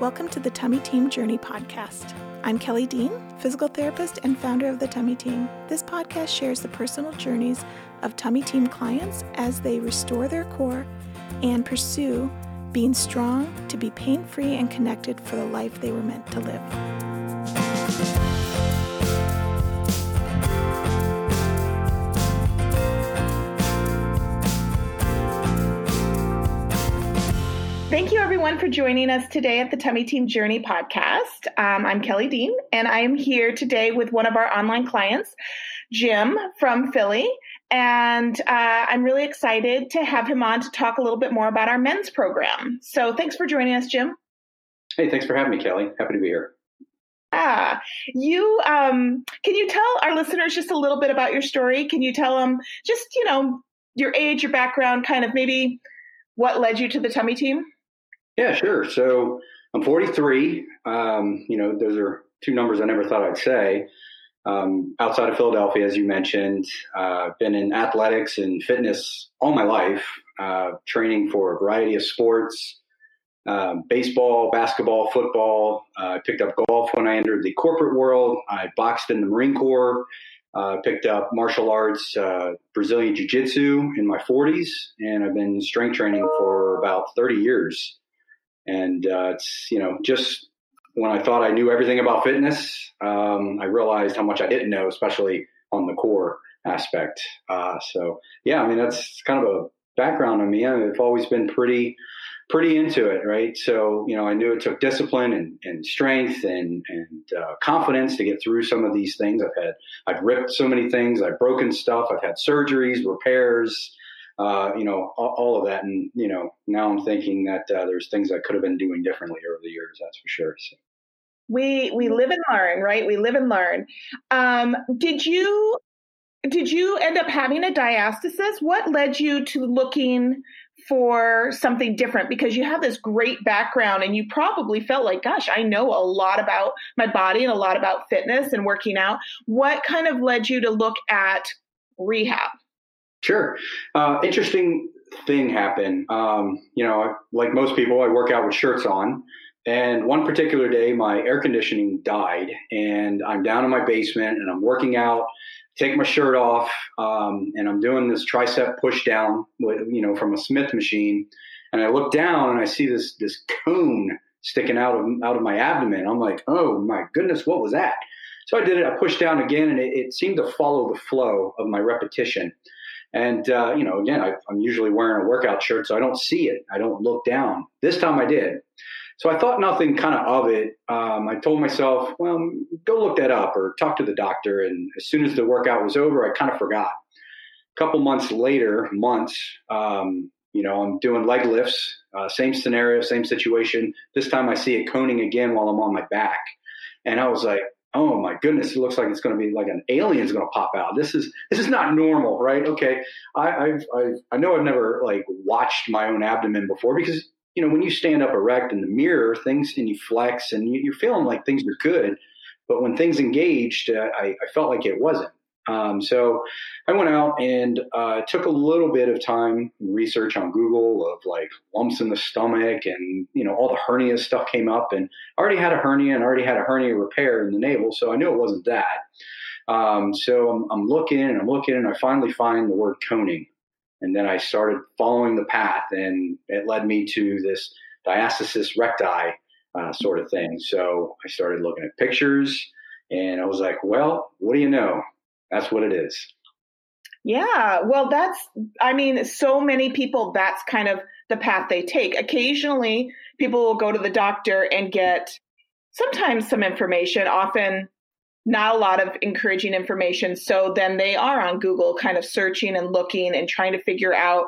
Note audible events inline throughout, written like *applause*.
Welcome to the Tummy Team Journey podcast. I'm Kelly Dean, physical therapist and founder of the Tummy Team. This podcast shares the personal journeys of Tummy Team clients as they restore their core and pursue being strong to be pain free and connected for the life they were meant to live. Thank you, everyone, for joining us today at the Tummy Team Journey podcast. Um, I'm Kelly Dean, and I am here today with one of our online clients, Jim from Philly. And uh, I'm really excited to have him on to talk a little bit more about our men's program. So thanks for joining us, Jim. Hey, thanks for having me, Kelly. Happy to be here. Ah, you um, can you tell our listeners just a little bit about your story? Can you tell them just you know your age, your background, kind of maybe what led you to the tummy team? Yeah, sure. So I'm 43. Um, you know, those are two numbers I never thought I'd say. Um, outside of Philadelphia, as you mentioned, uh, been in athletics and fitness all my life, uh, training for a variety of sports, uh, baseball, basketball, football. I picked up golf when I entered the corporate world. I boxed in the Marine Corps. Uh, picked up martial arts, uh, Brazilian Jiu Jitsu in my 40s, and I've been strength training for about 30 years. And uh, it's, you know, just when I thought I knew everything about fitness, um, I realized how much I didn't know, especially on the core aspect. Uh, so, yeah, I mean, that's kind of a background on me. I've always been pretty, pretty into it, right? So, you know, I knew it took discipline and, and strength and, and uh, confidence to get through some of these things. I've had, I've ripped so many things, I've broken stuff, I've had surgeries, repairs, uh, you know, all, all, of that. And, you know, now I'm thinking that uh, there's things I could have been doing differently over the years, that's for sure. So. We, we live and learn, right? We live and learn. Um, did you, did you end up having a diastasis? What led you to looking for something different? Because you have this great background and you probably felt like, gosh, I know a lot about my body and a lot about fitness and working out. What kind of led you to look at rehab? Sure. Uh, interesting thing happened. Um, you know, like most people, I work out with shirts on. And one particular day, my air conditioning died, and I'm down in my basement and I'm working out, take my shirt off, um, and I'm doing this tricep push down, you know, from a Smith machine. And I look down and I see this this cone sticking out of out of my abdomen. I'm like, oh my goodness, what was that? So I did it. I pushed down again, and it, it seemed to follow the flow of my repetition. And, uh, you know, again, I, am usually wearing a workout shirt, so I don't see it. I don't look down. This time I did. So I thought nothing kind of of it. Um, I told myself, well, go look that up or talk to the doctor. And as soon as the workout was over, I kind of forgot. A couple months later, months, um, you know, I'm doing leg lifts, uh, same scenario, same situation. This time I see it coning again while I'm on my back. And I was like, oh my goodness, it looks like it's going to be like an alien's going to pop out. This is this is not normal, right? Okay, I, I've I know I've never like watched my own abdomen before because you know when you stand up erect in the mirror, things and you flex and you, are feeling like things are good, but when things engaged, uh, I, I felt like it wasn't. Um, so I went out and uh, took a little bit of time research on Google of like lumps in the stomach and you know all the hernia stuff came up and I already had a hernia and already had a hernia repair in the navel, so I knew it wasn't that. Um, so I'm, I'm looking and I'm looking and I finally find the word coning, and then I started following the path and it led me to this diastasis recti uh, sort of thing. So I started looking at pictures and I was like, well, what do you know? That's what it is. Yeah, well, that's, I mean, so many people, that's kind of the path they take. Occasionally, people will go to the doctor and get sometimes some information, often not a lot of encouraging information. So then they are on Google kind of searching and looking and trying to figure out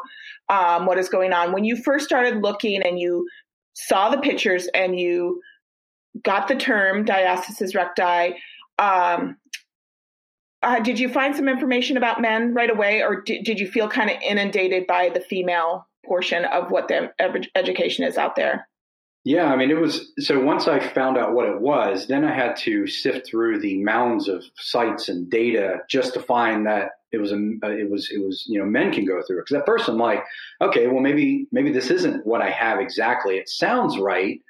um, what is going on. When you first started looking and you saw the pictures and you got the term diastasis recti, um, uh, did you find some information about men right away, or did, did you feel kind of inundated by the female portion of what the education is out there? Yeah, I mean, it was so once I found out what it was, then I had to sift through the mounds of sites and data just to find that it was a, it was, it was, you know, men can go through it. Because at first I'm like, okay, well, maybe, maybe this isn't what I have exactly. It sounds right,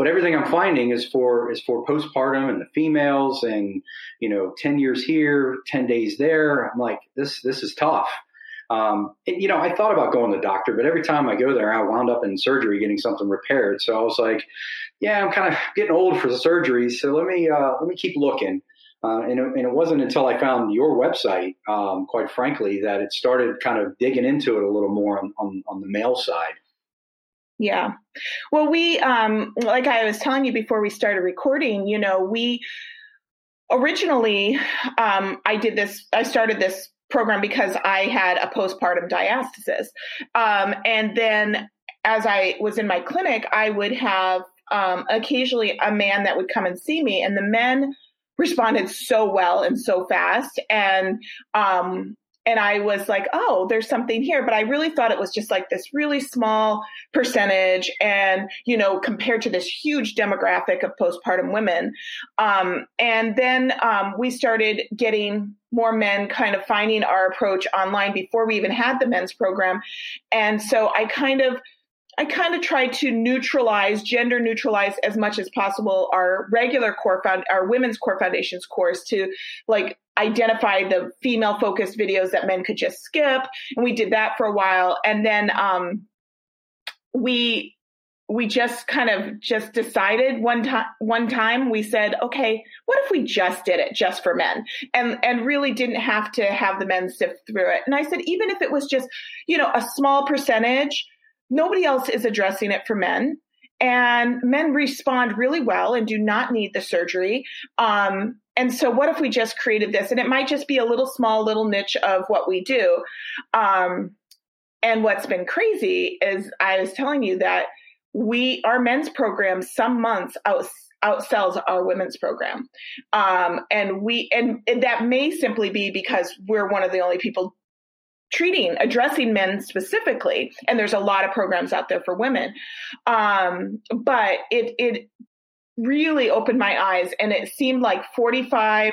but everything I'm finding is for is for postpartum and the females, and you know, ten years here, ten days there. I'm like, this this is tough. Um, and, you know, I thought about going to the doctor, but every time I go there, I wound up in surgery getting something repaired. So I was like, yeah, I'm kind of getting old for the surgery, so let me uh, let me keep looking. Uh, and, it, and, it, wasn't until I found your website, um, quite frankly, that it started kind of digging into it a little more on, on, on the male side. Yeah. Well, we, um, like I was telling you before we started recording, you know, we originally, um, I did this, I started this program because I had a postpartum diastasis. Um, and then as I was in my clinic, I would have um, occasionally a man that would come and see me, and the men responded so well and so fast. And um, and I was like, oh, there's something here. But I really thought it was just like this really small percentage. And, you know, compared to this huge demographic of postpartum women. Um, and then um, we started getting more men kind of finding our approach online before we even had the men's program. And so I kind of I kind of try to neutralize, gender neutralize as much as possible our regular core found our women's core foundations course to like identify the female focused videos that men could just skip. And we did that for a while. And then um, we we just kind of just decided one time one time we said okay what if we just did it just for men and and really didn't have to have the men sift through it and i said even if it was just you know a small percentage nobody else is addressing it for men and men respond really well and do not need the surgery um, and so what if we just created this? And it might just be a little small little niche of what we do. Um, and what's been crazy is i was telling you that we our men's program some months out, outsells our women's program. Um, and we and, and that may simply be because we're one of the only people treating addressing men specifically. And there's a lot of programs out there for women. Um, but it it really opened my eyes and it seemed like 45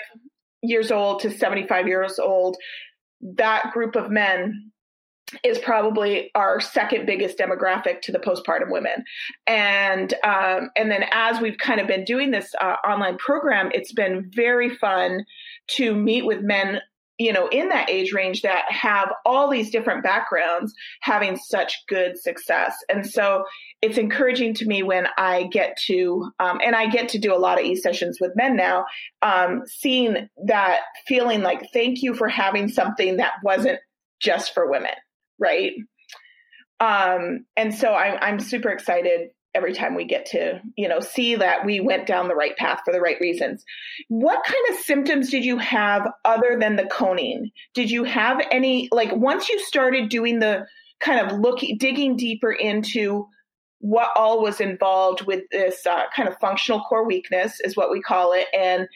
years old to 75 years old. That group of men is probably our second biggest demographic to the postpartum women. And um, and then as we've kind of been doing this uh, online program it's been very fun to meet with men you know, in that age range that have all these different backgrounds having such good success. And so it's encouraging to me when I get to, um, and I get to do a lot of e sessions with men now, um, seeing that feeling like, thank you for having something that wasn't just for women, right? Um, and so I'm, I'm super excited every time we get to you know see that we went down the right path for the right reasons. What kind of symptoms did you have other than the coning? Did you have any like once you started doing the kind of looking digging deeper into what all was involved with this uh, kind of functional core weakness is what we call it and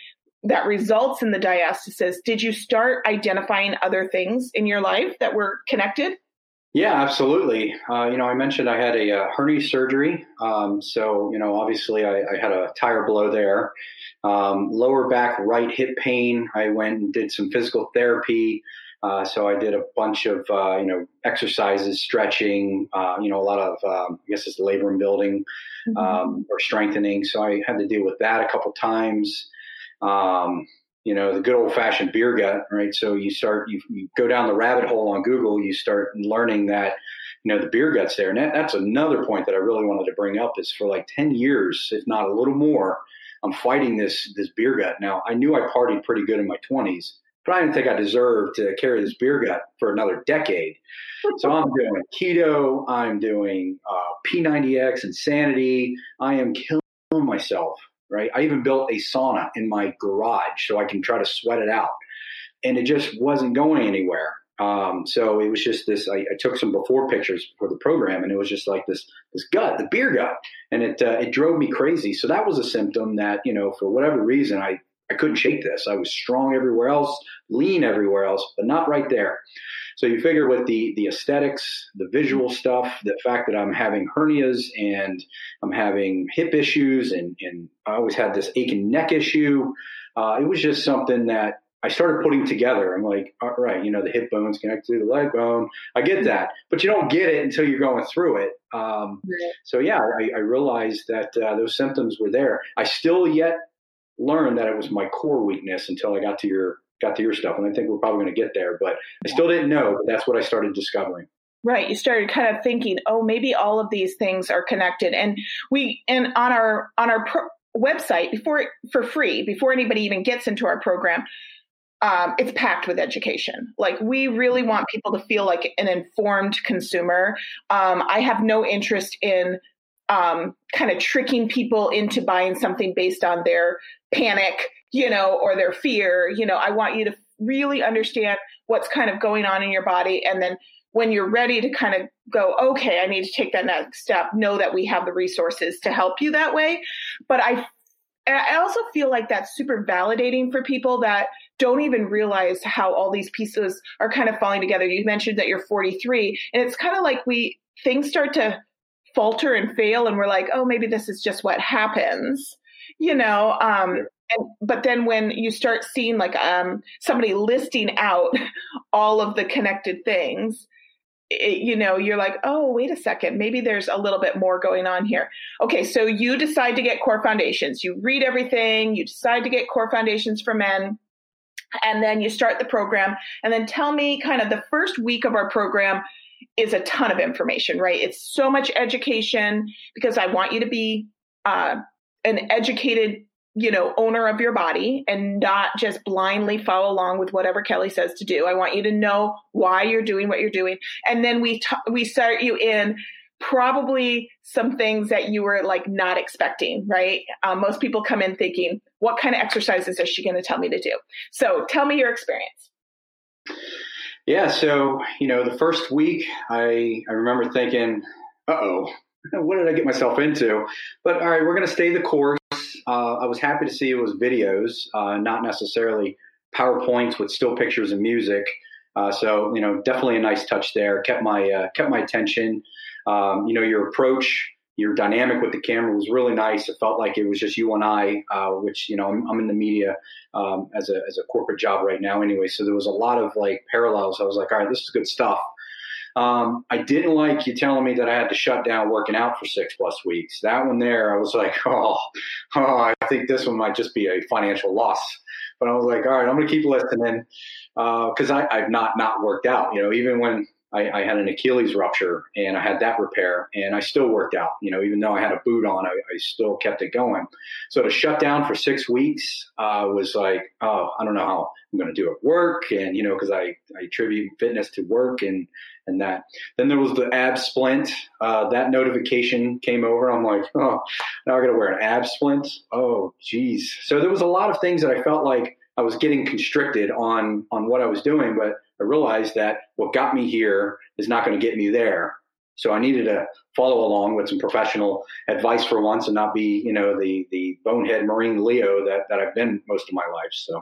that results in the diastasis did you start identifying other things in your life that were connected yeah, absolutely. Uh, you know, I mentioned I had a, a uh, hernia surgery. Um, so, you know, obviously I, I had a tire blow there. Um, lower back right hip pain. I went and did some physical therapy. Uh, so I did a bunch of, uh, you know, exercises, stretching, uh, you know, a lot of, um, I guess it's labor and building mm-hmm. Um, or strengthening. So I had to deal with that a couple times. Um, you know, the good old fashioned beer gut, right? So you start, you, you, go down the rabbit hole on Google, you start learning that, you know, the beer gut's there. And that, that's another point that I really wanted to bring up is for like 10 years, if not a little more, I'm fighting this, this beer gut. Now I knew I partied pretty good in my twenties, but I didn't think I deserved to carry this beer gut for another decade. So I'm doing keto. I'm doing uh, P90X insanity. I am killing myself right? I even built a sauna in my garage so I can try to sweat it out. And it just wasn't going anywhere. Um, so it was just this. I, I, took some before pictures for the program, and it was just like this this gut, the beer gut, and it uh, it drove me crazy. So that was a symptom that you know, for whatever reason, I I couldn't shake this. I was strong everywhere else, lean everywhere else, but not right there. So you figure with the the aesthetics, the visual stuff, the fact that I'm having hernias and I'm having hip issues, and and I always had this aching neck issue. Uh, it was just something that I started putting together. I'm like, all right, you know, the hip bone's connected to the leg bone. I get that, but you don't get it until you're going through it. Um. So yeah, I, I realized that uh, those symptoms were there. I still yet learned that it was my core weakness until I got to your got to your stuff, and I think we're probably going to get there. But I still didn't know. But that's what I started discovering. Right. You started kind of thinking, oh, maybe all of these things are connected. And we, and on our, on our pro- website before, for free, before anybody even gets into our program, um, it's packed with education. Like we really want people to feel like an informed consumer. Um, I have no interest in um, kind of tricking people into buying something based on their panic, you know, or their fear. You know, I want you to really understand what's kind of going on in your body and then when you're ready to kind of go, okay, I need to take that next step, know that we have the resources to help you that way. But I I also feel like that's super validating for people that don't even realize how all these pieces are kind of falling together. You mentioned that you're 43, and it's kind of like we things start to falter and fail, and we're like, oh, maybe this is just what happens, you know. Um, and, but then when you start seeing like um, somebody listing out *laughs* all of the connected things, it, you know, you're like, oh, wait a second, maybe there's a little bit more going on here. Okay, so you decide to get core foundations. You read everything, you decide to get core foundations for men, and then you start the program. And then tell me kind of the first week of our program is a ton of information, right? It's so much education because I want you to be uh, an educated you know, owner of your body and not just blindly follow along with whatever Kelly says to do. I want you to know why you're doing what you're doing. And then we, t- we start you in probably some things that you were like not expecting, right? Um, most people come in thinking, what kind of exercises is she going to tell me to do? So tell me your experience. Yeah. So, you know, the first week I, I remember thinking, uh oh, *laughs* what did I get myself into? But all right, we're going to stay the course uh, I was happy to see it was videos, uh, not necessarily PowerPoints with still pictures and music. Uh, so you know, definitely a nice touch there. Kept my uh, kept my attention. Um, you know, your approach, your dynamic with the camera was really nice. It felt like it was just you and I, uh, which you know, I'm, I'm in the media um, as a as a corporate job right now, anyway. So there was a lot of like parallels. I was like, all right, this is good stuff. Um, I didn't like you telling me that I had to shut down working out for six plus weeks. That one there, I was like, *laughs* oh, oh I think this one might just be a financial loss. But I was like, all right, I'm going to keep listening because uh, I've not not worked out. You know, even when I, I, had an Achilles rupture and I had that repair and I still worked out. You know, even though I had a boot on, I, I still kept it going. So to shut down for six weeks uh, was like, oh, I don't know how I'm going to do at work. And, you know, because I, I attribute fitness to work and, and that. Then there was the ab splint. Uh, that notification came over. I'm like, oh, now I got to wear an ab splint. Oh, geez. So there was a lot of things that I felt like I was getting constricted on on what I was doing, but I realized that what got me here is not going to get me there. So I needed to follow along with some professional advice for once and not be, you know, the the bonehead Marine Leo that, that I've been most of my life. So, uh,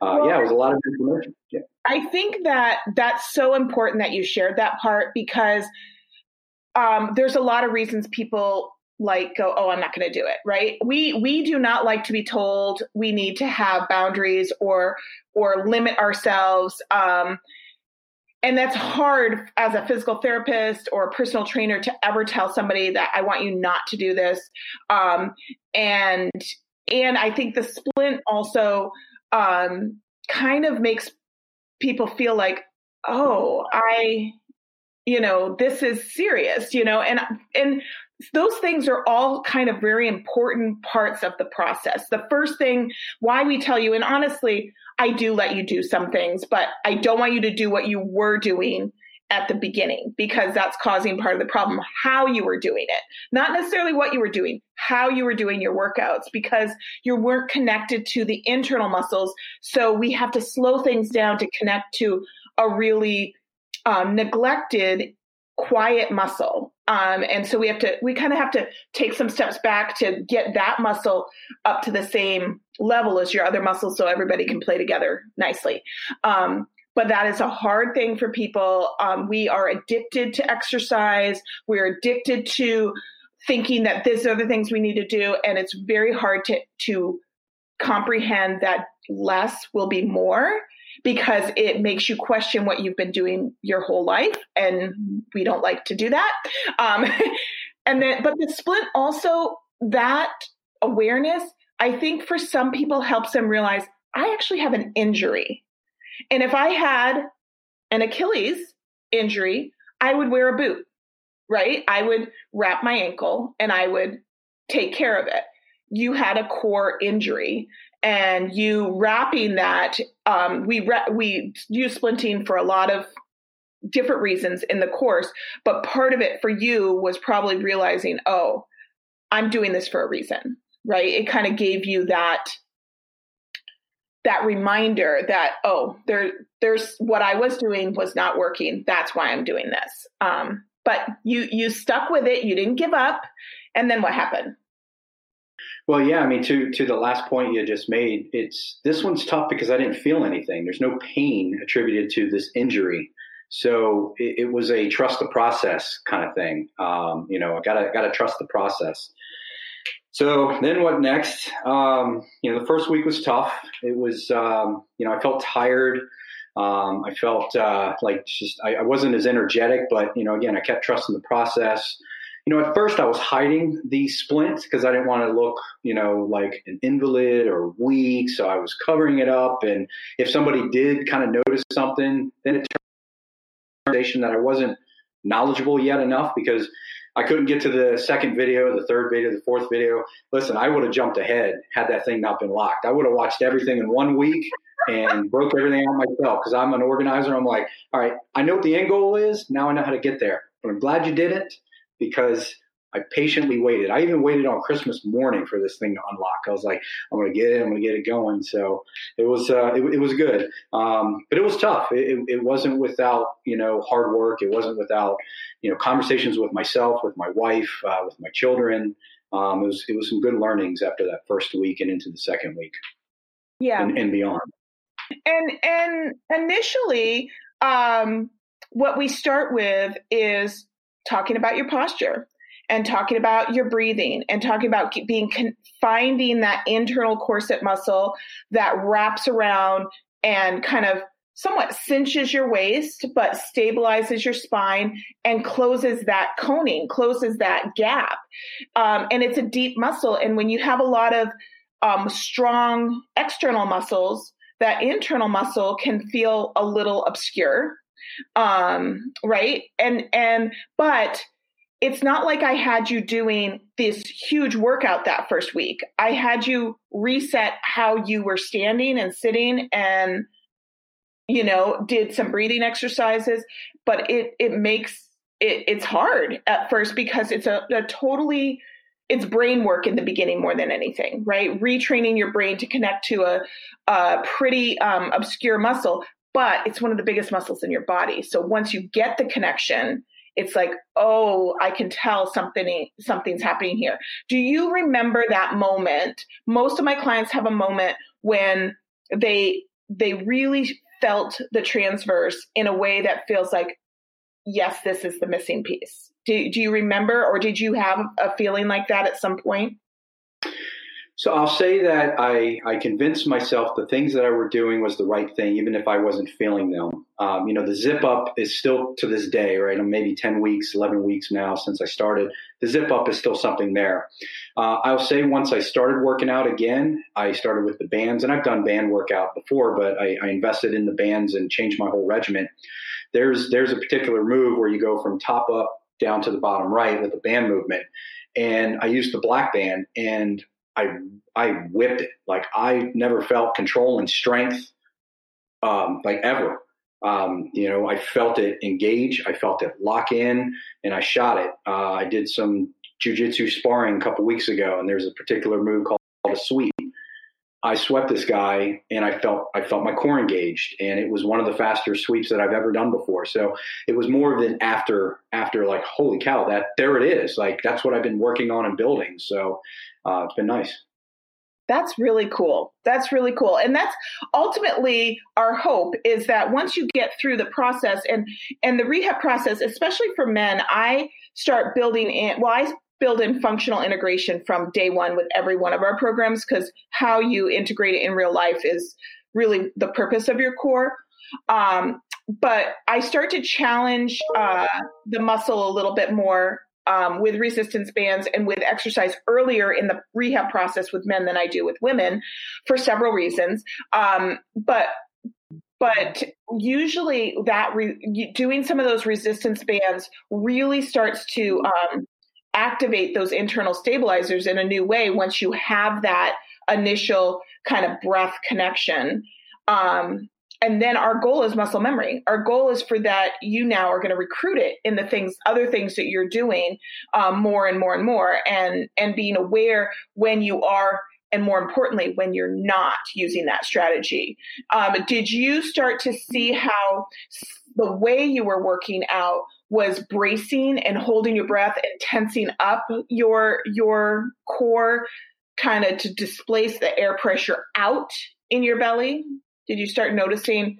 well, yeah, it was a lot of information. Yeah. I think that that's so important that you shared that part because um, there's a lot of reasons people like go oh i'm not going to do it right? We we do not like to be told we need to have boundaries or or limit ourselves um and that's hard as a physical therapist or a personal trainer to ever tell somebody that i want you not to do this um and and i think the splint also um kind of makes people feel like oh i you know this is serious you know? And and those things are all kind of very important parts of the process. The first thing, why we tell you, and honestly, I do let you do some things, but I don't want you to do what you were doing at the beginning because that's causing part of the problem. How you were doing it, not necessarily what you were doing, how you were doing your workouts because you weren't connected to the internal muscles. So we have to slow things down to connect to a really um, neglected quiet muscle. Um, and so we have to, we kind of have to take some steps back to get that muscle up to the same level as your other muscles so everybody can play together nicely. Um, but that is a hard thing for people. Um, we are addicted to exercise. We're addicted to thinking that these are the things we need to do. And it's very hard to, to comprehend that less will be more because it makes you question what you've been doing your whole life and we don't like to do that. Um, *laughs* and then but the splint also that awareness i think for some people helps them realize i actually have an injury. And if i had an achilles injury i would wear a boot right? I would wrap my ankle and i would take care of it. You had a core injury and you wrapping that um, we re- we use splinting for a lot of different reasons in the course but part of it for you was probably realizing oh i'm doing this for a reason right? It kind of gave you that that reminder that oh there there's what i was doing was not working. That's why i'm doing this. Um, but you you stuck with it. You didn't give up. And then what happened well, yeah, I mean, to to the last point you just made, it's this one's tough because I didn't feel anything. There's no pain attributed to this injury, so it, it was a trust the process kind of thing. Um, you know, I gotta gotta trust the process. So then what next? Um, you know, the first week was tough. It was, um, you know, I felt tired. Um, I felt uh, like just I, I, wasn't as energetic, but you know, again, I kept trusting the process you know, at first I was hiding these splints because I didn't want to look, you know, like an invalid or weak. So I was covering it up. And if somebody did kind of notice something, then it turned out that I wasn't knowledgeable yet enough because I couldn't get to the second video, the third video, the fourth video. Listen, I would have jumped ahead had that thing not been locked. I would have watched everything in one week and broke everything out myself because I'm an organizer. I'm like, all right, I know what the end goal is. Now I know how to get there. But I'm glad you didn't because I patiently waited. I even waited on Christmas morning for this thing to unlock. I was like, I'm going to get it. I'm going to get it going. So it was, uh, it, it, was good. Um, but it was tough. It, it, wasn't without, you know, hard work. It wasn't without, you know, conversations with myself, with my wife, uh, with my children. Um, it was, it was some good learnings after that first week and into the second week. Yeah. And, and beyond. And, and initially, um, what we start with is talking about your posture and talking about your breathing and talking about being finding that internal corset muscle that wraps around and kind of somewhat cinches your waist but stabilizes your spine and closes that coning closes that gap. Um, and it's a deep muscle. And when you have a lot of um, strong external muscles that internal muscle can feel a little obscure um, right? And and but it's not like I had you doing this huge workout that first week. I had you reset how you were standing and sitting and you know, did some breathing exercises, but it it makes it it's hard at first because it's a, a totally it's brain work in the beginning more than anything, right? Retraining your brain to connect to a, a pretty um, obscure muscle but it's one of the biggest muscles in your body. So once you get the connection, it's like, oh, I can tell something something's happening here. Do you remember that moment? Most of my clients have a moment when they they really felt the transverse in a way that feels like, yes, this is the missing piece. Do, do you remember, or did you have a feeling like that at some point? So I'll say that I, I convinced myself the things that I were doing was the right thing, even if I wasn't feeling them. Um, you know, the zip up is still to this day, right? I'm maybe 10 weeks, 11 weeks now since I started. The zip up is still something there. Uh, I'll say once I started working out again, I started with the bands, and I've done band workout before, but I, I invested in the bands and changed my whole regiment. There's there's a particular move where you go from top up down to the bottom right with the band movement, and I used the black band and I I whipped it. Like I never felt control and strength, um, like ever. Um, you know, I felt it engage, I felt it lock in, and I shot it. Uh, I did some jujitsu sparring a couple weeks ago, and there's a particular move called a sweep. I swept this guy, and I felt I felt my core engaged, and it was one of the faster sweeps that I've ever done before. So it was more of an after after like holy cow that there it is like that's what I've been working on and building. So uh, it's been nice. That's really cool. That's really cool. And that's ultimately our hope is that once you get through the process and and the rehab process, especially for men, I start building in well, I build in functional integration from day one with every one of our programs because how you integrate it in real life is really the purpose of your core. Um, but I start to challenge uh, the muscle a little bit more um, with resistance bands and with exercise earlier in the rehab process with men than I do with women for several reasons. Um, but but usually that re- doing some of those resistance bands really starts to um, activate those internal stabilizers in a new way once you have that initial kind of breath connection um, and then our goal is muscle memory. Our goal is for that you now are going to recruit it in the things other things that you're doing um, more and more and more and and being aware when you are and more importantly when you're not using that strategy. Um, did you start to see how the way you were working out was bracing and holding your breath and tensing up your your core kind of to displace the air pressure out in your belly did you start noticing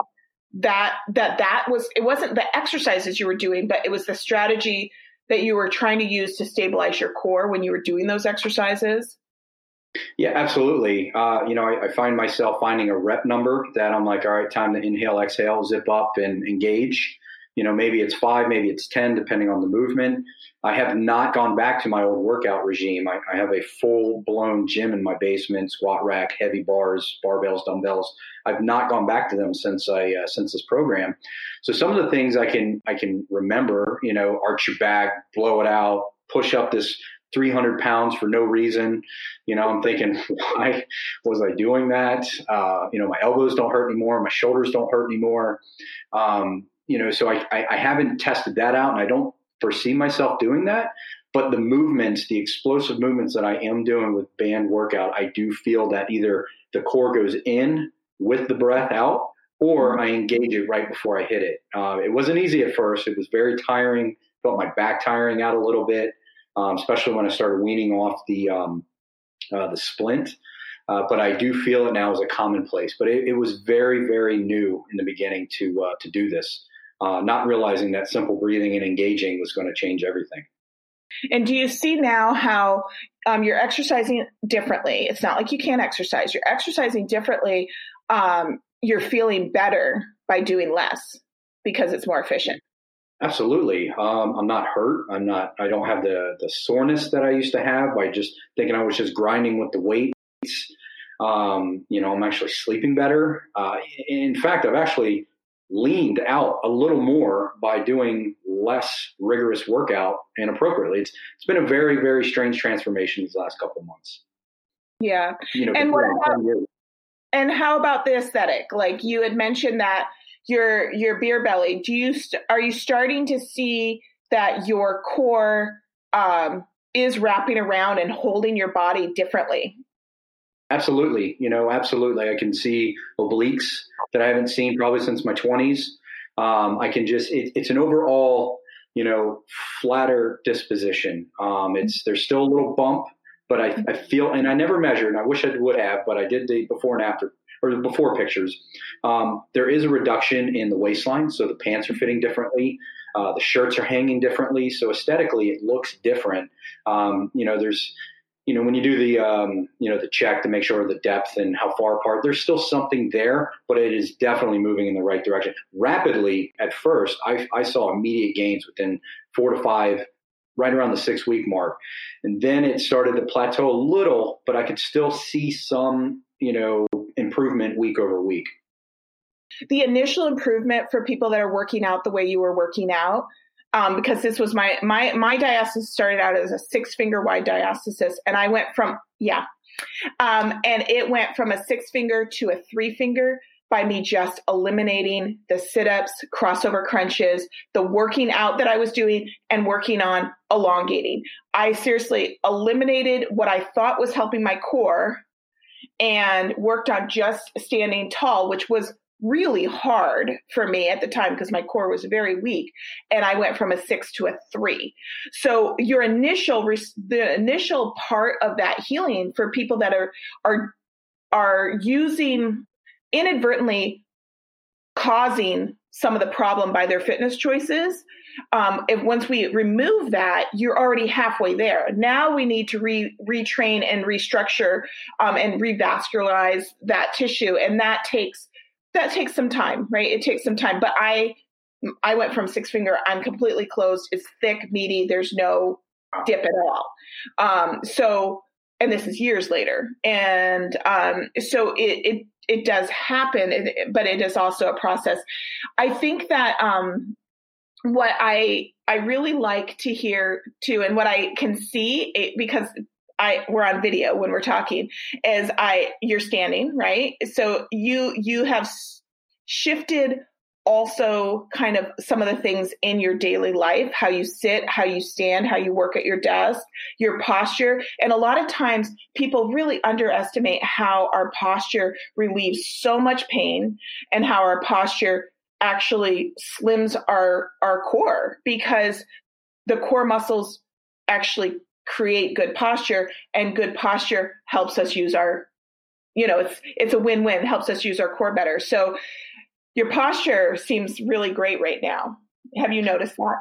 that that that was it wasn't the exercises you were doing but it was the strategy that you were trying to use to stabilize your core when you were doing those exercises? Yeah absolutely. Uh, you know I, I, find myself finding a rep number that i'm like all right time to inhale exhale zip up and engage you know maybe it's five maybe it's ten depending on the movement I have not gone back to my old workout regime. I, I have a full blown gym in my basement, squat rack, heavy bars, barbells, dumbbells. I've not gone back to them since I uh, since this program. So some of the things I can I can remember, you know, arch your back, blow it out, push up this 300 pounds for no reason. You know, I'm thinking, *laughs* why was I doing that? Uh, you know, my elbows don't hurt anymore, my shoulders don't hurt anymore. Um, you know, so I, I, I haven't tested that out, and I don't foresee myself doing that. But the movements, the explosive movements that I am doing with band workout, I do feel that either the core goes in with the breath out or mm-hmm. I engage it right before I hit it. Uh, it wasn't easy at first. It was very tiring. Felt my back tiring out a little bit, um, especially when I started weaning off the um, uh, the splint. Uh, but I do feel it now as a commonplace. But it, it was very, very new in the beginning to uh, to do this uh, not realizing that simple breathing and engaging was going to change everything. And do you see now how um, you're exercising differently? It's not like you can't exercise. You're exercising differently. Um, you're feeling better by doing less because it's more efficient. Absolutely. Um, I'm not hurt. I'm not. I don't have the the soreness that I used to have by just thinking I was just grinding with the weights. Um, you know, I'm actually sleeping better. Uh, in fact, I've actually leaned out a little more by doing less rigorous workout and appropriately. It's it's been a very very strange transformation these last couple months. Yeah, you know, and what about, and how about the aesthetic? Like you had mentioned that your your beer belly. Do you st- are you starting to see that your core um, is wrapping around and holding your body differently? Absolutely, you know, absolutely. I can see obliques that I haven't seen probably since my 20s. Um, I can just, it, it's an overall, you know, flatter disposition. Um, it's, there's still a little bump, but I, I feel, and I never measured, and I wish I would have, but I did the before and after or the before pictures. Um, there is a reduction in the waistline. So the pants are fitting differently. Uh, the shirts are hanging differently. So aesthetically, it looks different. Um, you know, there's, you know, when you do the, um, you know, the check to make sure the depth and how far apart, there's still something there, but it is definitely moving in the right direction. Rapidly, at first, I, I saw immediate gains within four to five, right around the six week mark. And then it started to plateau a little, but I could still see some, you know, improvement week over week. The initial improvement for people that are working out the way you were working out um, because this was my my my diastasis started out as a six finger wide diastasis, and I went from yeah, um, and it went from a six finger to a three finger by me just eliminating the sit ups, crossover crunches, the working out that I was doing, and working on elongating. I seriously eliminated what I thought was helping my core and worked on just standing tall, which was really hard for me at the time because my core was very weak and i went from a six to a three so your initial the initial part of that healing for people that are are are using inadvertently causing some of the problem by their fitness choices. Um, if once we remove that, you're already halfway there. Now we need to re, retrain and restructure um, and revascularize that tissue, and that takes that takes some time, right? It takes some time. But I I went from six finger. I'm completely closed. It's thick, meaty. There's no dip at all. Um, so, and this is years later, and um, so it, it it does happen, but it is also a process. I think that um, what I I really like to hear too, and what I can see it, because I we're on video when we're talking is I you're standing right, so you you have shifted also kind of some of the things in your daily life how you sit how you stand how you work at your desk your posture. And a lot of times people really underestimate how our posture relieves so much pain and how our posture actually slims our our core because the core muscles actually create good posture and good posture helps us use our you know it's it's a win-win helps us use our core better so your posture seems really great right now. Have you noticed that?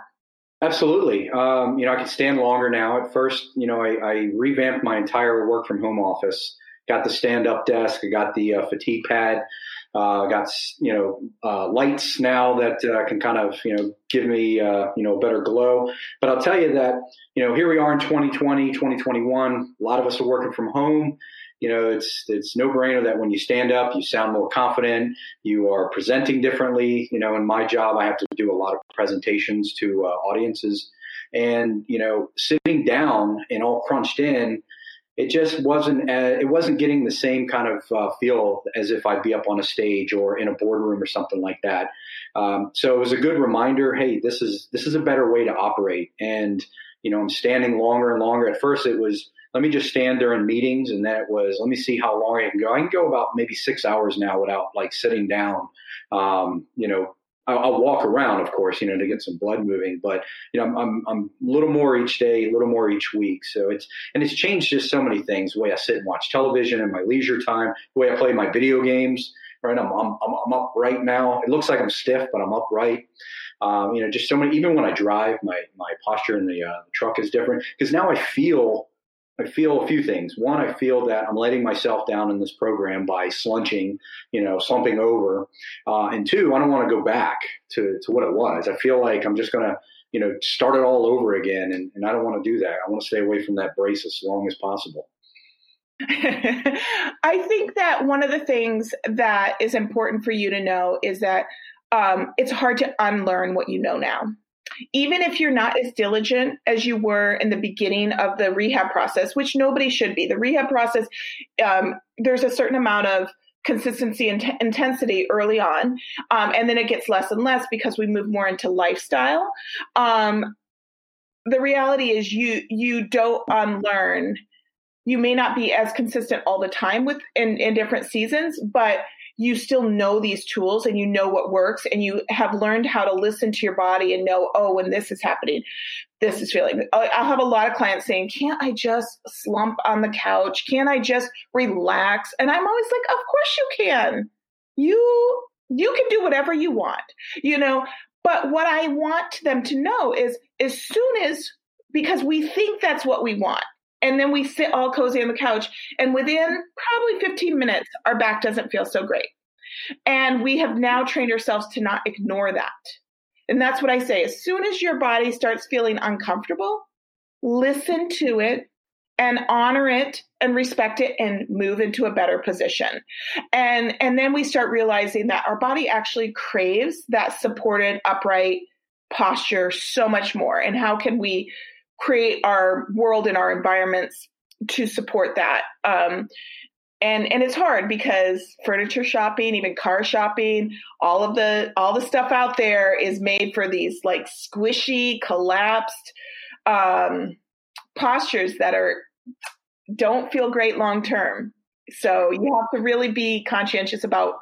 Absolutely. Um, you know, I can stand longer now. At first, you know, I, I, revamped my entire work from home office. Got the stand up desk. I got the uh, fatigue pad. Uh, got you know uh, lights now that uh, can kind of you know give me uh, you know a better glow. But I'll tell you that you know here we are in 2020, 2021. A lot of us are working from home you know, it's it's no brainer that when you stand up, you sound more confident. You are presenting differently. You know, in my job, I have to do a lot of presentations to uh, audiences, and you know, sitting down and all crunched in, it just wasn't uh, it wasn't getting the same kind of uh, feel as if I'd be up on a stage or in a boardroom or something like that. Um, so it was a good reminder. Hey, this is this is a better way to operate, and you know, I'm standing longer and longer. At first, it was let me just stand during meetings. And then it was, let me see how long I can go. I can go about maybe six hours now without like sitting down. Um, you know, I'll, walk around, of course, you know, to get some blood moving, but you know, I'm, I'm, I'm a little more each day, a little more each week. So it's, and it's changed just so many things, the way I sit and watch television in my leisure time, the way I play my video games, right? I'm, I'm, I'm upright now. It looks like I'm stiff, but I'm upright. Um, you know, just so many, even when I drive, my, my posture in the, uh, the truck is different because now I feel I feel a few things. One, I feel that I'm letting myself down in this program by slunching, you know, slumping over. Uh, and two, I don't want to go back to, to what it was. I feel like I'm just going to, you know, start it all over again. And, and I don't want to do that. I want to stay away from that brace as long as possible. *laughs* I think that one of the things that is important for you to know is that um, it's hard to unlearn what you know now even if you're not as diligent as you were in the beginning of the rehab process, which nobody should be. The rehab process, um, there's a certain amount of consistency and t- intensity early on, um, and then it gets less and less because we move more into lifestyle. Um, the reality is, you you don't unlearn. You may not be as consistent all the time with in, in different seasons, but you still know these tools and you know what works and you have learned how to listen to your body and know, oh, when this is happening, this is feeling. I'll have a lot of clients saying, can't I just slump on the couch? Can't I just relax? And I'm always like, of course you can. You you can do whatever you want, you know. But what I want them to know is as soon as because we think that's what we want. And then we sit all cozy on the couch. And within probably 15 minutes, our back doesn't feel so great. And we have now trained ourselves to not ignore that. And that's what I say. As soon as your body starts feeling uncomfortable, listen to it and honor it and respect it and move into a better position. And and then we start realizing that our body actually craves that supported upright posture so much more. And how can we create our world and our environments to support that. Um, and and it's hard because furniture shopping, even car shopping, all of the all the stuff out there is made for these like squishy, collapsed um, postures that are don't feel great long term. So you have to really be conscientious about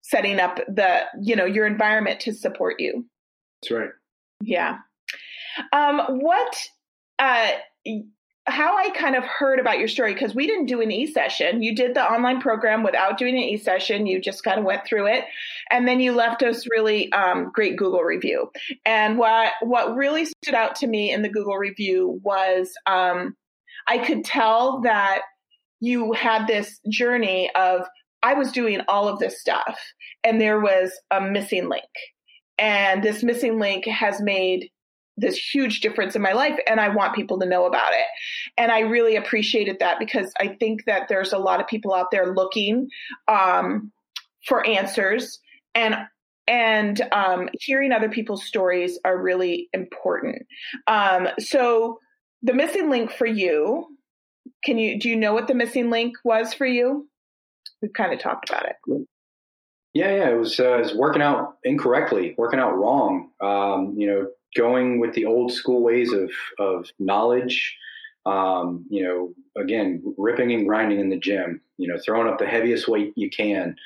setting up the you know your environment to support you. That's right. Yeah. Um, what uh, how I kind of heard about your story because we didn't do an e session. You did the online program without doing an e session. You just kind of went through it, and then you left us really um, great Google review. And what what really stood out to me in the Google review was um, I could tell that you had this journey of I was doing all of this stuff, and there was a missing link, and this missing link has made this huge difference in my life and I want people to know about it. And I really appreciated that because I think that there's a lot of people out there looking um, for answers and and um, hearing other people's stories are really important. Um, so the missing link for you, can you do you know what the missing link was for you? We've kind of talked about it. Yeah, yeah, it was, uh, it was working out incorrectly, working out wrong. Um, you know, going with the old school ways of of knowledge. Um, you know, again, ripping and grinding in the gym. You know, throwing up the heaviest weight you can.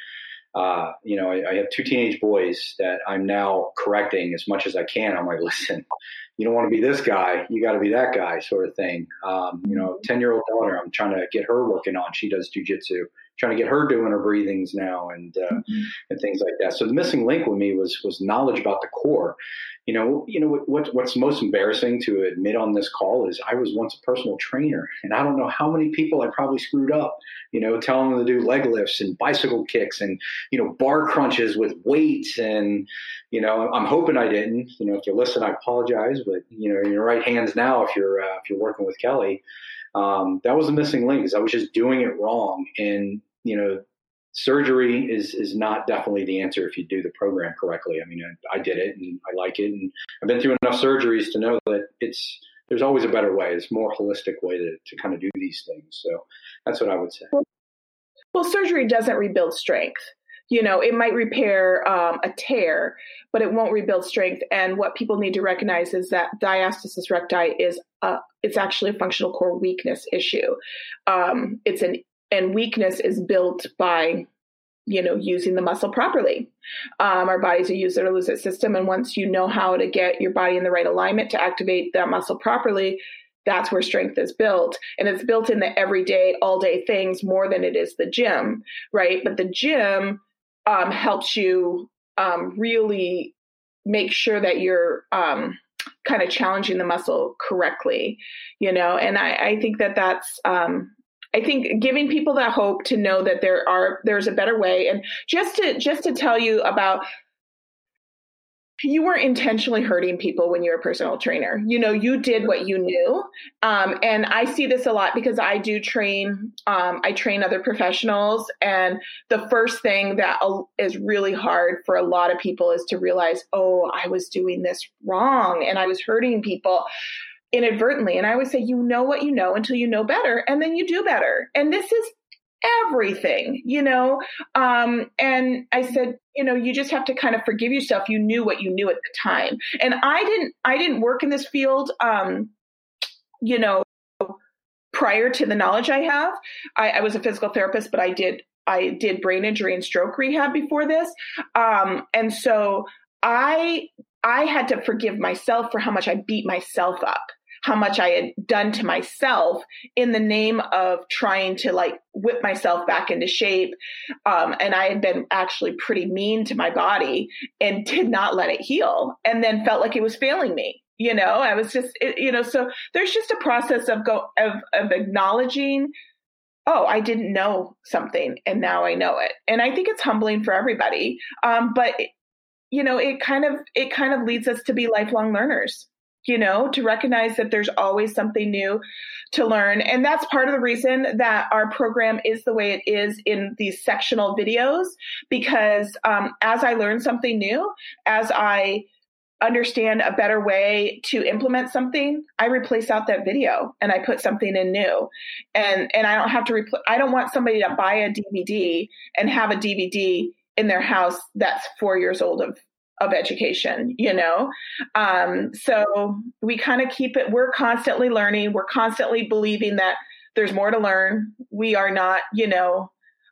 Uh, you know, I, I, have two teenage boys that I'm now correcting as much as I can. I'm like, *laughs* listen, you don't want to be this guy, you got to be that guy, sort of thing. Um, you know, ten year old daughter, I'm trying to get her working on. She does jujitsu trying to get her doing her breathings now and uh, mm-hmm. and things like that. So the missing link with me was was knowledge about the core. You know, you know what what's most embarrassing to admit on this call is I was once a personal trainer, and I don't know how many people I probably screwed up. You know, telling them to do leg lifts and bicycle kicks and you know bar crunches with weights, and you know I'm hoping I didn't. You know, if you listen, I apologize, but you know, in your right hands now if you're uh, if you're working with Kelly. Um, that was the missing link is I was just doing it wrong. And, you know, surgery is, is not definitely the answer if you do the program correctly. I mean, I, I did it and I like it. And I've been through enough surgeries to know that it's, there's always a better way. It's more holistic way to, to kind of do these things. So that's what I would say. Well, surgery doesn't rebuild strength you know it might repair um, a tear but it won't rebuild strength. And what people need to recognize is that diastasis recti is a, it's actually a functional core weakness issue. Um, it's an and weakness is built by you know using the muscle properly. Um, our bodies are use it or lose it system and once you know how to get your body in the right alignment to activate that muscle properly that's where strength is built. And it's built in the everyday all day things more than it is the gym right? But the gym um, helps you um, really make sure that you're um, kind of challenging the muscle correctly, you know. And I, I think that that's um, I think giving people that hope to know that there are there's a better way. And just to just to tell you about you weren't intentionally hurting people when you were a personal trainer. You know, you did what you knew. Um, and I see this a lot because I do train, um, I train other professionals. And the first thing that is really hard for a lot of people is to realize, oh, I was doing this wrong and I was hurting people inadvertently. And I would say, you know what you know until you know better, and then you do better. And this is everything, you know? Um, and I said, you know, you just have to kind of forgive yourself. You knew what you knew at the time. And I didn't, I didn't work in this field, um, you know, prior to the knowledge I have. I, I was a physical therapist, but I did, I did brain injury and stroke rehab before this. Um, and so I, I had to forgive myself for how much I beat myself up how much I had done to myself in the name of trying to like whip myself back into shape. Um, and I had been actually pretty mean to my body and did not let it heal and then felt like it was failing me. You know, I was just, it, you know, so there's just a process of go of, of acknowledging oh, I didn't know something and now I know it. And I think it's humbling for everybody. Um, but you know, it kind of it kind of leads us to be lifelong learners you know, to recognize that there's always something new to learn. And that's part of the reason that our program is the way it is in these sectional videos, because um, as I learn something new, as I understand a better way to implement something i replace out that video and i put something in new and and i don't have to repl- i don't want somebody to buy a dvd and have a dvd in their house that's four years old of of education, you know? Um, so we kind of keep it, we're constantly learning, we're constantly believing that there's more to learn. We are not, you know,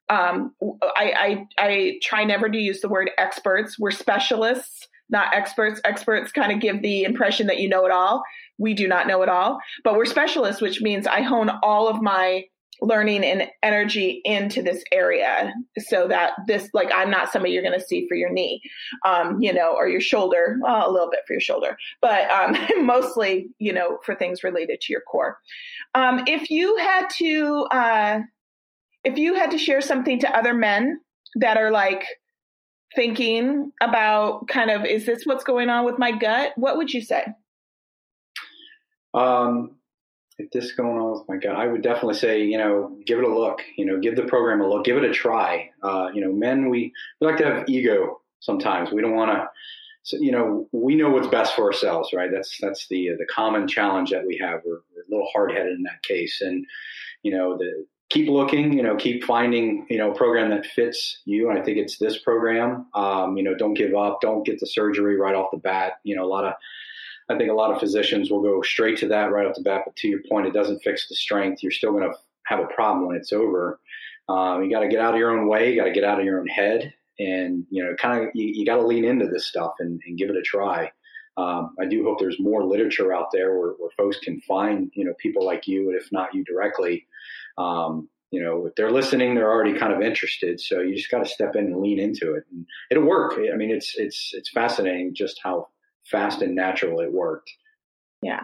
um, I, I, I try never to use the word experts. We're specialists not experts. Experts kind of give the impression that you know it all. We do not know it all, but we're specialists, which means I hone all of my learning and energy into this area so that this like i'm not somebody you're going to see for your knee um, you know or your shoulder well, a little bit for your shoulder but um, *laughs* mostly you know for things related to your core. Um, if you had to uh, if you had to share something to other men that are like thinking about kind of is this what's going on with my gut? what would you say? Um if this is going on with my gut, I would definitely say, you know, give it a look. You know, give the program a look, give it a try. Uh, you know, men, we, we like to have ego sometimes. We don't want to, so, you know, we know what's best for ourselves, right? That's that's the the common challenge that we have. We're, we're a little hard headed in that case, and you know, the keep looking. You know, keep finding you know a program that fits you. And I think it's this program. Um, you know, don't give up. Don't get the surgery right off the bat. You know, a lot of I think a lot of physicians will go straight to that right off the bat. But to your point, it doesn't fix the strength. You're still going to have a problem when it's over. Um, you got to get out of your own way. You got to get out of your own head, and you know, kind of you, you got to lean into this stuff and, and give it a try. Um, I do hope there's more literature out there where, where, folks can find you know people like you, and if not you directly, um, you know, if they're listening, they're already kind of interested. So you just got to step in and lean into it, and it'll work. I mean, it's it's it's fascinating just how fast and natural it worked. Yeah.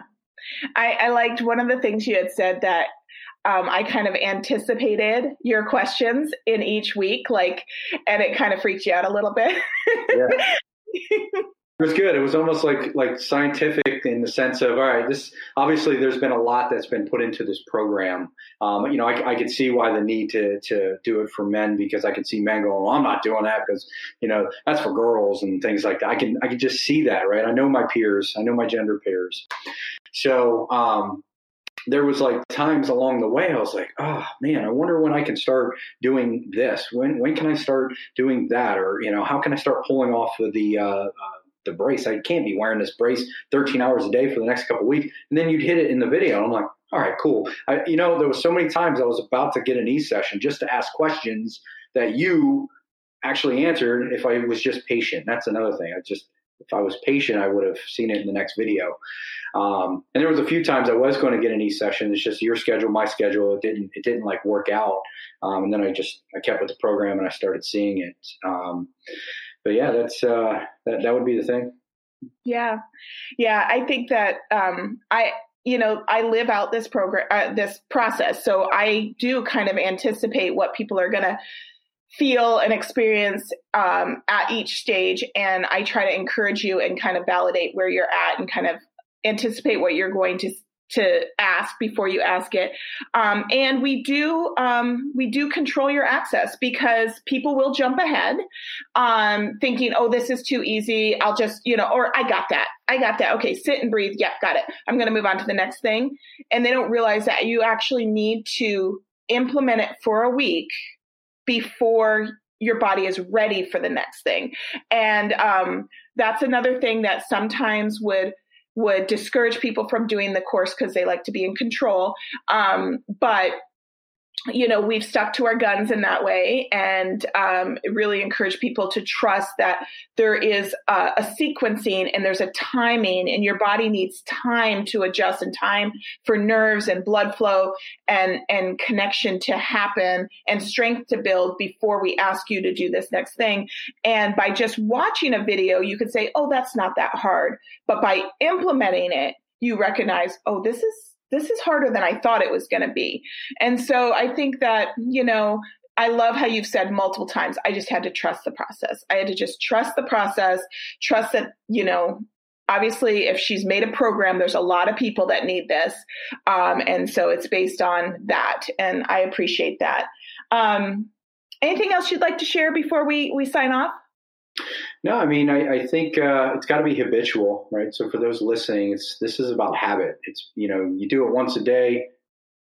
I, I liked one of the things you had said that um, I kind of anticipated your questions in each week, like, and it kind of freaked you out a little bit. yeah. *laughs* It was good. It was almost like like scientific in the sense of all right. This obviously there's been a lot that's been put into this program. Um, you know, I, I could see why the need to to do it for men because I could see men going, well, I'm not doing that because you know that's for girls and things like that. I can I can just see that, right? I know my peers. I know my gender peers. So um, there was like times along the way I was like, oh man, I wonder when I can start doing this. When when can I start doing that? Or you know, how can I start pulling off of the uh, uh, the brace. I can't be wearing this brace 13 hours a day for the next couple weeks. And then you'd hit it in the video. I'm like, all right, cool. I, you know, there was so many times I was about to get an e session just to ask questions that you actually answered if I was just patient. That's another thing. I just, if I was patient, I would have seen it in the next video. Um, and there was a few times I was going to get an e session. It's just your schedule, my schedule. It didn't, it didn't like work out. Um, and then I just, I kept with the program and I started seeing it. Um, but yeah, that's uh, that that would be the thing. Yeah, yeah. I think that um, I you know I live out this program uh, this process, so I do kind of anticipate what people are gonna feel and experience um, at each stage, and I try to encourage you and kind of validate where you're at and kind of anticipate what you're going to to ask before you ask it. Um, and we do um, we do control your access because people will jump ahead, um, thinking, "Oh, this is too easy. I'll just you know," or "I got that. I got that. Okay, sit and breathe. Yep, got it. I'm going to move on to the next thing." And they don't realize that you actually need to implement it for a week before your body is ready for the next thing. And um, that's another thing that sometimes would would discourage people from doing the course because they like to be in control. Um, but you know we've stuck to our guns in that way and um, really encourage people to trust that there is a, a, sequencing and there's a timing and your body needs time to adjust and time for nerves and blood flow and and connection to happen and strength to build before we ask you to do this next thing. And by just watching a video you could say oh that's not that hard. But by implementing it you recognize oh this is this is harder than I thought it was going to be. And so I think that, you know, I love how you've said multiple times, I just had to trust the process. I had to just trust the process, trust that, you know, obviously if she's made a program, there's a lot of people that need this. Um, and so it's based on that. And I appreciate that. Um, anything else you'd like to share before we, we sign off? No, I mean, I, I think uh, it's got to be habitual, right? So for those listening, it's this is about habit. It's you know, you do it once a day,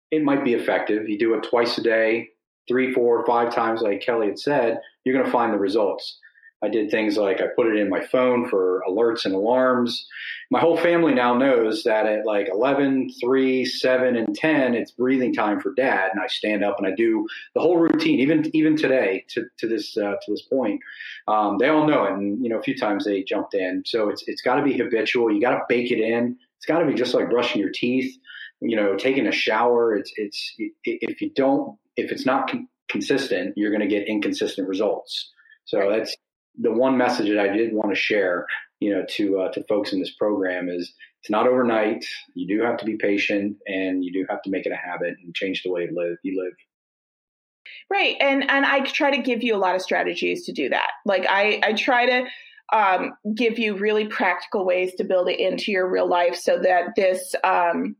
it might be effective. You do it twice a day, three, four, five times, like Kelly had said, you're going to find the results. I did things like I put it in my phone for alerts and alarms. My whole family now knows that at like 11, 3, 7, and 10, it's breathing time for dad. And I stand up and I do the whole routine, even even today to, to this uh, to this point. Um, they all know it. And, you know, a few times they jumped in. So it's, it's got to be habitual. You got to bake it in. It's got to be just like brushing your teeth, you know, taking a shower. It's, it's, if you don't, if it's not con- consistent, you're going to get inconsistent results. So that's, the one message that I did want to share, you know, to uh, to folks in this program is it's not overnight. You do have to be patient, and you do have to make it a habit and change the way you live. You live. Right, and and I try to give you a lot of strategies to do that. Like I I try to um, give you really practical ways to build it into your real life, so that this um,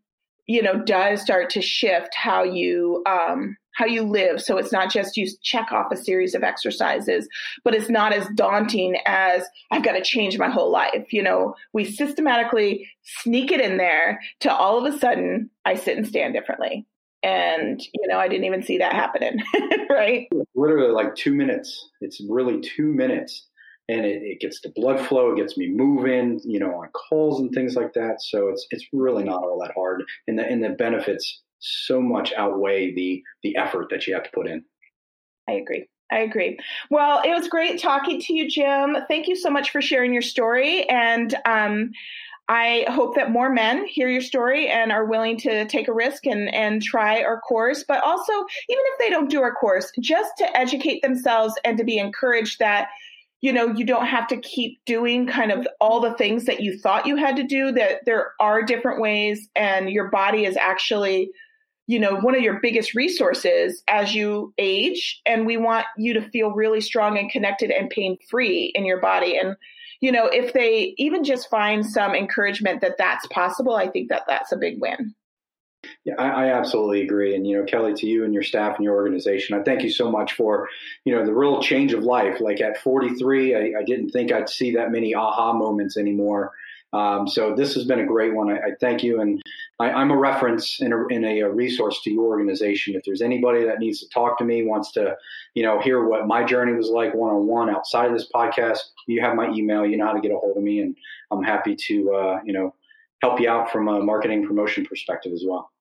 you know does start to shift how you um, how you live. So it's not just you check off a series of exercises, but it's not as daunting as I've got to change my whole life. You know, we systematically sneak it in there to all of a sudden I sit and stand differently. And, you know, I didn't even see that happening. *laughs* right. Literally like two minutes. It's really two minutes. And it, it gets the blood flow, it gets me moving, you know, on calls and things like that. So it's it's really not all that hard. And the and the benefits so much outweigh the the effort that you have to put in. I agree. I agree. Well, it was great talking to you, Jim. Thank you so much for sharing your story. And um, I hope that more men hear your story and are willing to take a risk and, and try our course. But also, even if they don't do our course, just to educate themselves and to be encouraged that you know you don't have to keep doing kind of all the things that you thought you had to do that there are different ways and your body is actually you know one of your biggest resources as you age and we want you to feel really strong and connected and pain free in your body. And you know if they even just find some encouragement that that's possible i think that that's a big win yeah, I, I, absolutely agree. And, you know, Kelly, to you and your staff and your organization, I thank you so much for, you know, the real change of life. Like at 43, I, I didn't think I'd see that many aha moments anymore. Um, so this has been a great one. I, I thank you, and I, am a reference in a, a, resource to your organization. If there's anybody that needs to talk to me, wants to, you know, hear what my journey was like one on one outside of this podcast, you have my email. You know how to get a hold of me, and I'm happy to, uh, you know, help you out from a marketing promotion perspective as well.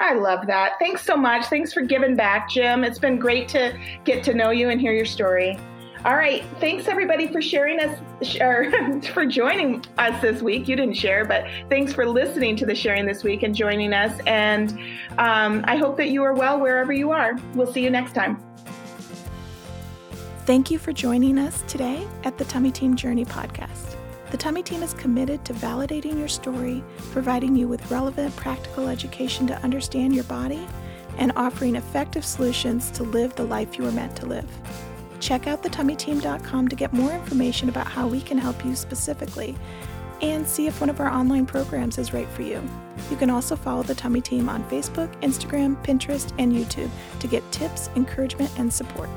I love that. Thanks so much. Thanks for giving back, Jim. It's been great to get to know you and hear your story. All right. Thanks everybody for sharing us or *laughs* for joining us this week. You didn't share, but thanks for listening to the sharing this week and joining us. And um, I hope that you are well wherever you are. We'll see you next time. Thank you for joining us today at the Tummy Team Journey podcast. The Tummy Team is committed to validating your story, providing you with relevant practical education to understand your body, and offering effective solutions to live the life you were meant to live. Check out thetummyteam.com to get more information about how we can help you specifically and see if one of our online programs is right for you. You can also follow the Tummy Team on Facebook, Instagram, Pinterest, and YouTube to get tips, encouragement, and support.